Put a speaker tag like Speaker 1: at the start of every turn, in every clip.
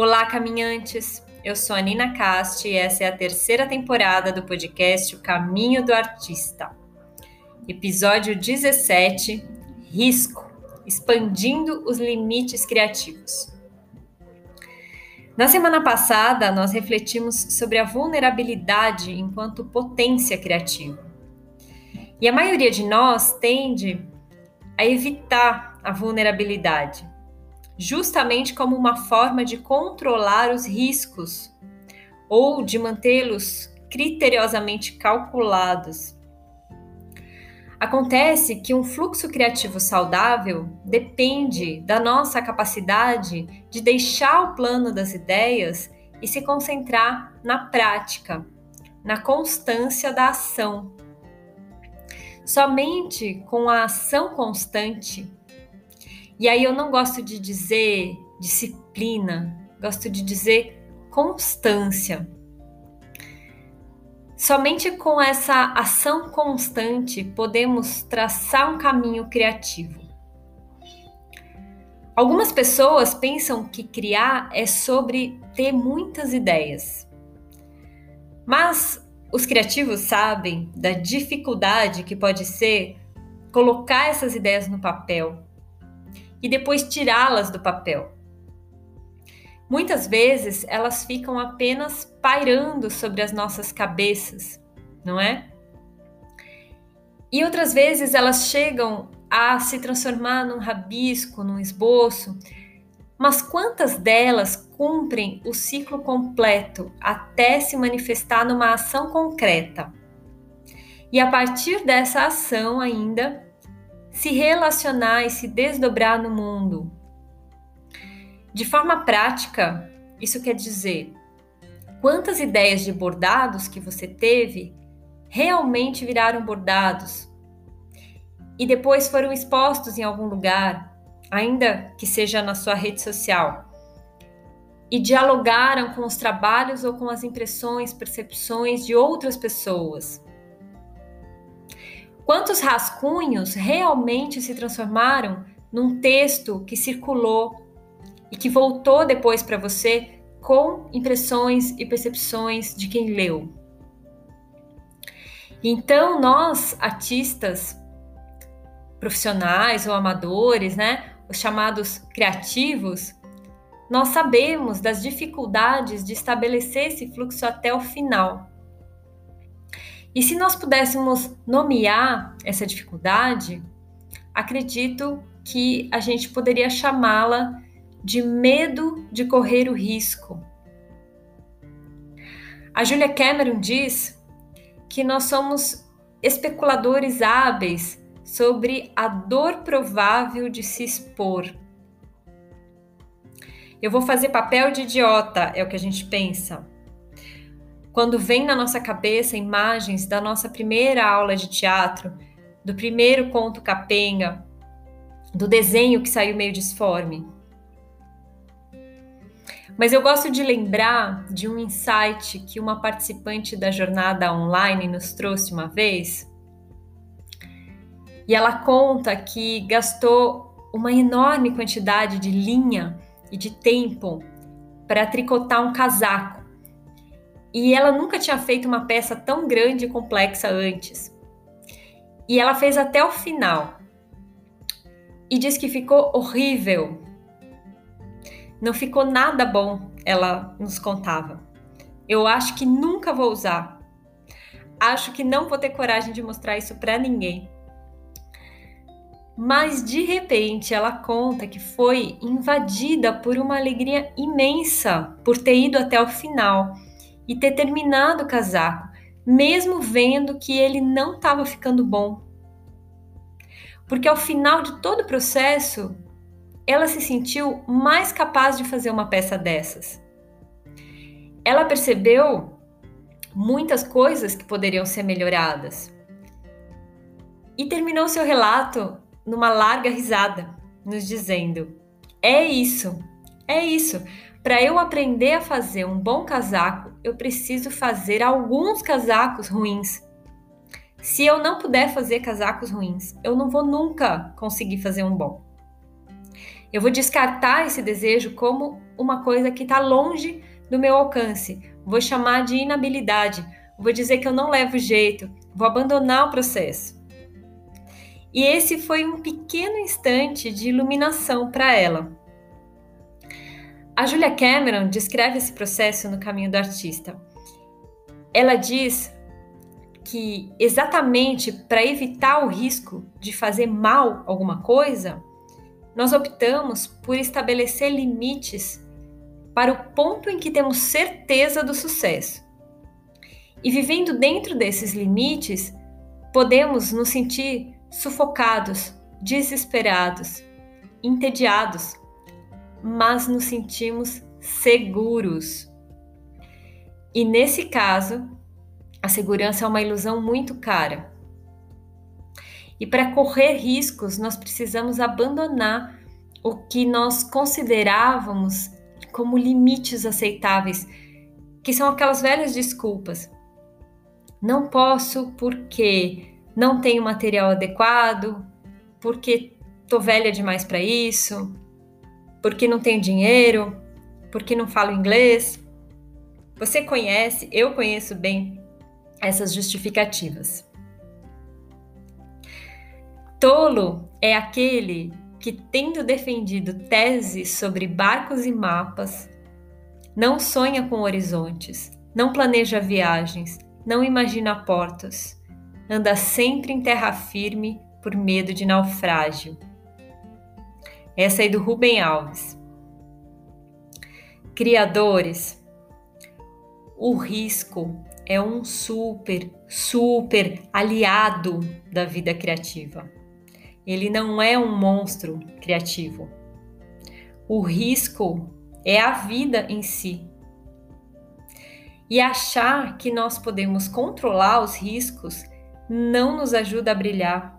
Speaker 1: Olá, caminhantes! Eu sou a Nina Cast e essa é a terceira temporada do podcast O Caminho do Artista. Episódio 17 Risco Expandindo os Limites Criativos. Na semana passada, nós refletimos sobre a vulnerabilidade enquanto potência criativa. E a maioria de nós tende a evitar a vulnerabilidade justamente como uma forma de controlar os riscos ou de mantê-los criteriosamente calculados. Acontece que um fluxo criativo saudável depende da nossa capacidade de deixar o plano das ideias e se concentrar na prática, na constância da ação. Somente com a ação constante e aí eu não gosto de dizer disciplina, gosto de dizer constância. Somente com essa ação constante podemos traçar um caminho criativo. Algumas pessoas pensam que criar é sobre ter muitas ideias. Mas os criativos sabem da dificuldade que pode ser colocar essas ideias no papel e depois tirá-las do papel. Muitas vezes elas ficam apenas pairando sobre as nossas cabeças, não é? E outras vezes elas chegam a se transformar num rabisco, num esboço, mas quantas delas cumprem o ciclo completo até se manifestar numa ação concreta? E a partir dessa ação ainda se relacionar e se desdobrar no mundo. De forma prática, isso quer dizer quantas ideias de bordados que você teve realmente viraram bordados e depois foram expostos em algum lugar, ainda que seja na sua rede social, e dialogaram com os trabalhos ou com as impressões, percepções de outras pessoas. Quantos rascunhos realmente se transformaram num texto que circulou e que voltou depois para você com impressões e percepções de quem leu? Então, nós, artistas profissionais ou amadores, né, os chamados criativos, nós sabemos das dificuldades de estabelecer esse fluxo até o final. E se nós pudéssemos nomear essa dificuldade, acredito que a gente poderia chamá-la de medo de correr o risco. A Julia Cameron diz que nós somos especuladores hábeis sobre a dor provável de se expor. Eu vou fazer papel de idiota, é o que a gente pensa quando vem na nossa cabeça imagens da nossa primeira aula de teatro, do primeiro conto capenga, do desenho que saiu meio disforme. Mas eu gosto de lembrar de um insight que uma participante da jornada online nos trouxe uma vez. E ela conta que gastou uma enorme quantidade de linha e de tempo para tricotar um casaco e ela nunca tinha feito uma peça tão grande e complexa antes. E ela fez até o final. E diz que ficou horrível. Não ficou nada bom, ela nos contava. Eu acho que nunca vou usar. Acho que não vou ter coragem de mostrar isso para ninguém. Mas de repente ela conta que foi invadida por uma alegria imensa por ter ido até o final e ter terminado o casaco, mesmo vendo que ele não estava ficando bom. Porque ao final de todo o processo, ela se sentiu mais capaz de fazer uma peça dessas. Ela percebeu muitas coisas que poderiam ser melhoradas. E terminou seu relato numa larga risada, nos dizendo: É isso, é isso. Para eu aprender a fazer um bom casaco, eu preciso fazer alguns casacos ruins. Se eu não puder fazer casacos ruins, eu não vou nunca conseguir fazer um bom. Eu vou descartar esse desejo como uma coisa que está longe do meu alcance. Vou chamar de inabilidade. Vou dizer que eu não levo jeito. Vou abandonar o processo. E esse foi um pequeno instante de iluminação para ela. A Julia Cameron descreve esse processo no Caminho do Artista. Ela diz que exatamente para evitar o risco de fazer mal alguma coisa, nós optamos por estabelecer limites para o ponto em que temos certeza do sucesso. E vivendo dentro desses limites, podemos nos sentir sufocados, desesperados, entediados, mas nos sentimos seguros. E nesse caso, a segurança é uma ilusão muito cara. E para correr riscos, nós precisamos abandonar o que nós considerávamos como limites aceitáveis, que são aquelas velhas desculpas. Não posso porque não tenho material adequado, porque tô velha demais para isso, porque não tenho dinheiro, porque não falo inglês. Você conhece, eu conheço bem essas justificativas. Tolo é aquele que, tendo defendido teses sobre barcos e mapas, não sonha com horizontes, não planeja viagens, não imagina portos, anda sempre em terra firme por medo de naufrágio. Essa aí do Rubem Alves. Criadores, o risco é um super, super aliado da vida criativa. Ele não é um monstro criativo. O risco é a vida em si. E achar que nós podemos controlar os riscos não nos ajuda a brilhar.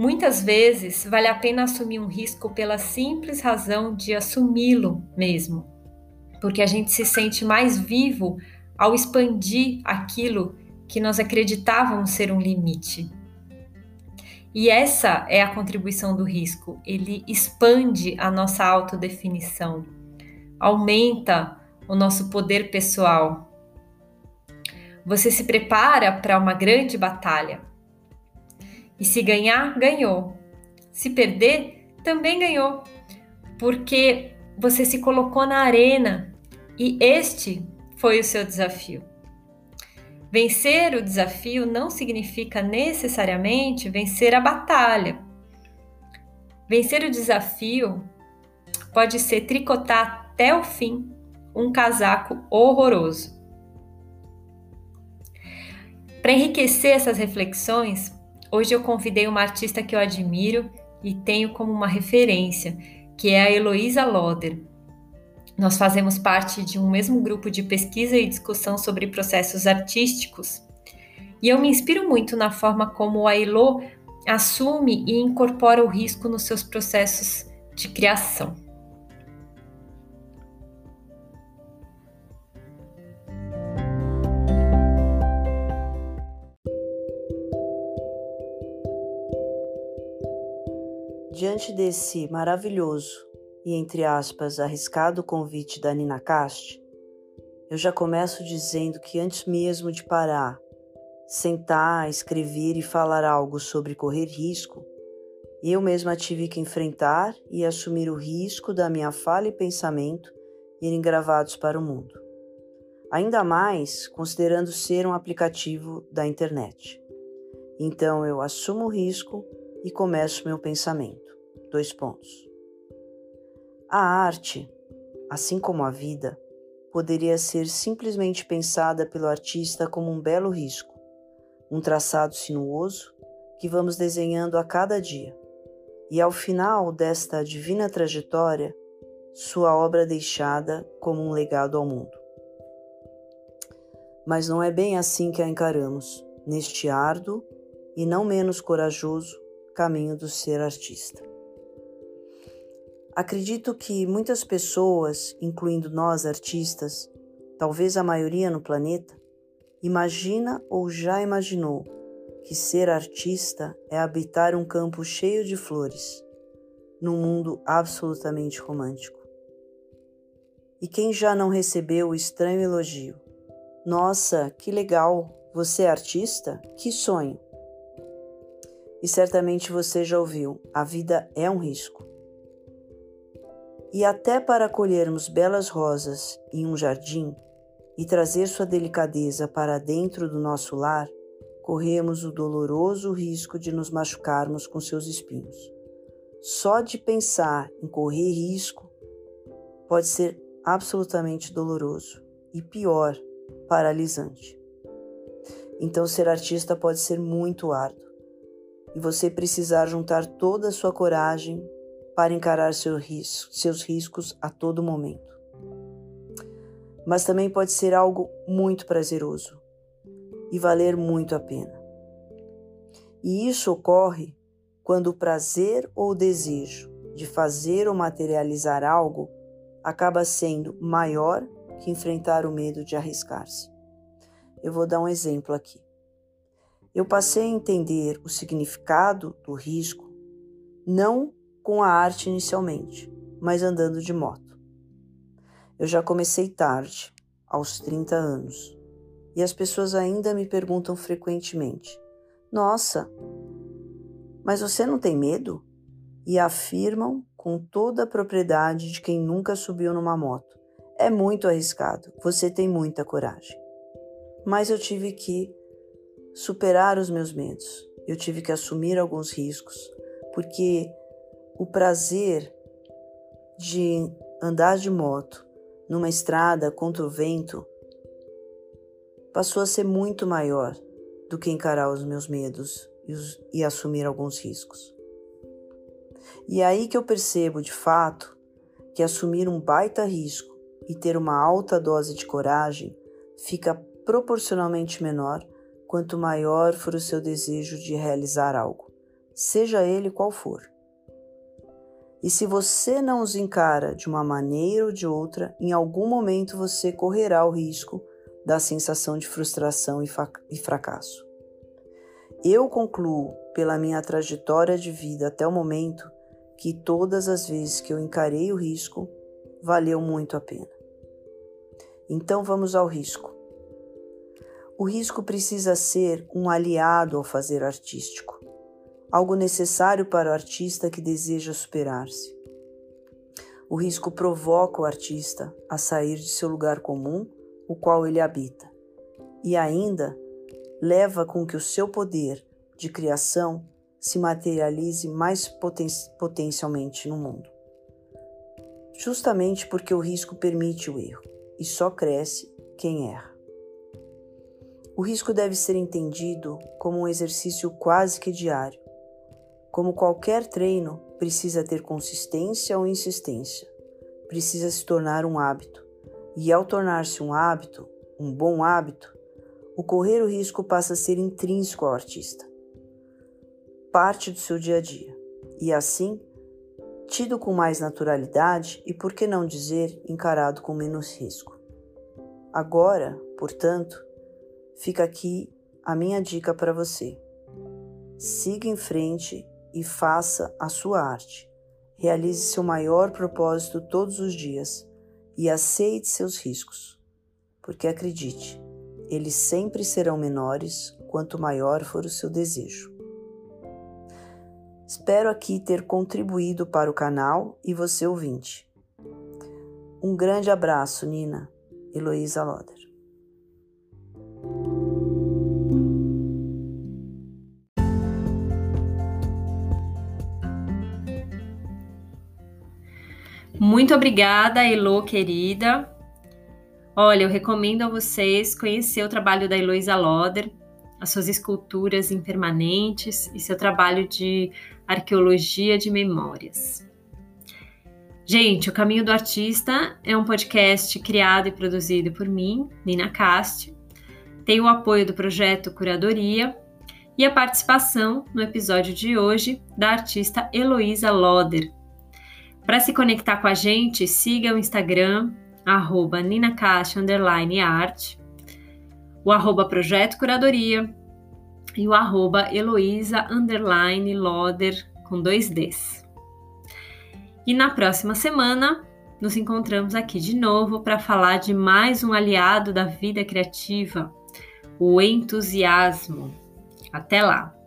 Speaker 1: Muitas vezes vale a pena assumir um risco pela simples razão de assumi-lo mesmo, porque a gente se sente mais vivo ao expandir aquilo que nós acreditávamos ser um limite. E essa é a contribuição do risco. Ele expande a nossa autodefinição, aumenta o nosso poder pessoal. Você se prepara para uma grande batalha. E se ganhar, ganhou. Se perder, também ganhou. Porque você se colocou na arena e este foi o seu desafio. Vencer o desafio não significa necessariamente vencer a batalha. Vencer o desafio pode ser tricotar até o fim um casaco horroroso. Para enriquecer essas reflexões, hoje eu convidei uma artista que eu admiro e tenho como uma referência, que é a Heloísa Loder. Nós fazemos parte de um mesmo grupo de pesquisa e discussão sobre processos artísticos. E eu me inspiro muito na forma como a Elo assume e incorpora o risco nos seus processos de criação.
Speaker 2: Diante desse maravilhoso e, entre aspas, arriscado convite da Nina Cast, eu já começo dizendo que antes mesmo de parar, sentar, escrever e falar algo sobre correr risco, eu mesma tive que enfrentar e assumir o risco da minha fala e pensamento irem gravados para o mundo. Ainda mais considerando ser um aplicativo da internet. Então eu assumo o risco e começo meu pensamento. Dois pontos. A arte, assim como a vida, poderia ser simplesmente pensada pelo artista como um belo risco, um traçado sinuoso que vamos desenhando a cada dia. E ao final desta divina trajetória, sua obra deixada como um legado ao mundo. Mas não é bem assim que a encaramos, neste árduo e não menos corajoso caminho do ser artista. Acredito que muitas pessoas, incluindo nós artistas, talvez a maioria no planeta, imagina ou já imaginou que ser artista é habitar um campo cheio de flores, num mundo absolutamente romântico. E quem já não recebeu o estranho elogio? Nossa, que legal! Você é artista? Que sonho! E certamente você já ouviu: a vida é um risco. E até para colhermos belas rosas em um jardim e trazer sua delicadeza para dentro do nosso lar, corremos o doloroso risco de nos machucarmos com seus espinhos. Só de pensar em correr risco pode ser absolutamente doloroso e pior, paralisante. Então, ser artista pode ser muito árduo e você precisar juntar toda a sua coragem para encarar seu seus riscos a todo momento. Mas também pode ser algo muito prazeroso e valer muito a pena. E isso ocorre quando o prazer ou o desejo de fazer ou materializar algo acaba sendo maior que enfrentar o medo de arriscar-se. Eu vou dar um exemplo aqui. Eu passei a entender o significado do risco não com a arte inicialmente, mas andando de moto. Eu já comecei tarde, aos 30 anos, e as pessoas ainda me perguntam frequentemente: Nossa, mas você não tem medo? E afirmam com toda a propriedade de quem nunca subiu numa moto: É muito arriscado, você tem muita coragem. Mas eu tive que superar os meus medos, eu tive que assumir alguns riscos, porque o prazer de andar de moto numa estrada contra o vento passou a ser muito maior do que encarar os meus medos e, os, e assumir alguns riscos. E é aí que eu percebo de fato que assumir um baita risco e ter uma alta dose de coragem fica proporcionalmente menor quanto maior for o seu desejo de realizar algo, seja ele qual for. E se você não os encara de uma maneira ou de outra, em algum momento você correrá o risco da sensação de frustração e fracasso. Eu concluo, pela minha trajetória de vida até o momento, que todas as vezes que eu encarei o risco, valeu muito a pena. Então vamos ao risco. O risco precisa ser um aliado ao fazer artístico, algo necessário para o artista que deseja superar-se. O risco provoca o artista a sair de seu lugar comum, o qual ele habita, e ainda leva com que o seu poder de criação se materialize mais poten potencialmente no mundo. Justamente porque o risco permite o erro e só cresce quem erra. O risco deve ser entendido como um exercício quase que diário. Como qualquer treino, precisa ter consistência ou insistência. Precisa se tornar um hábito. E ao tornar-se um hábito, um bom hábito, o correr o risco passa a ser intrínseco ao artista. Parte do seu dia a dia. E assim, tido com mais naturalidade e, por que não dizer, encarado com menos risco. Agora, portanto, fica aqui a minha dica para você. Siga em frente e faça a sua arte. Realize seu maior propósito todos os dias e aceite seus riscos. Porque acredite, eles sempre serão menores quanto maior for o seu desejo. Espero aqui ter contribuído para o canal e você ouvinte. Um grande abraço, Nina. Heloísa Loder.
Speaker 1: Muito obrigada, Elo, querida. Olha, eu recomendo a vocês conhecer o trabalho da Heloísa Loder, as suas esculturas impermanentes e seu trabalho de arqueologia de memórias. Gente, O Caminho do Artista é um podcast criado e produzido por mim, Nina Cast. Tem o apoio do projeto Curadoria e a participação no episódio de hoje da artista Heloísa Loder, para se conectar com a gente, siga o Instagram, arroba o arroba Projeto Curadoria e o arroba com dois Ds. E na próxima semana nos encontramos aqui de novo para falar de mais um aliado da vida criativa, o entusiasmo. Até lá!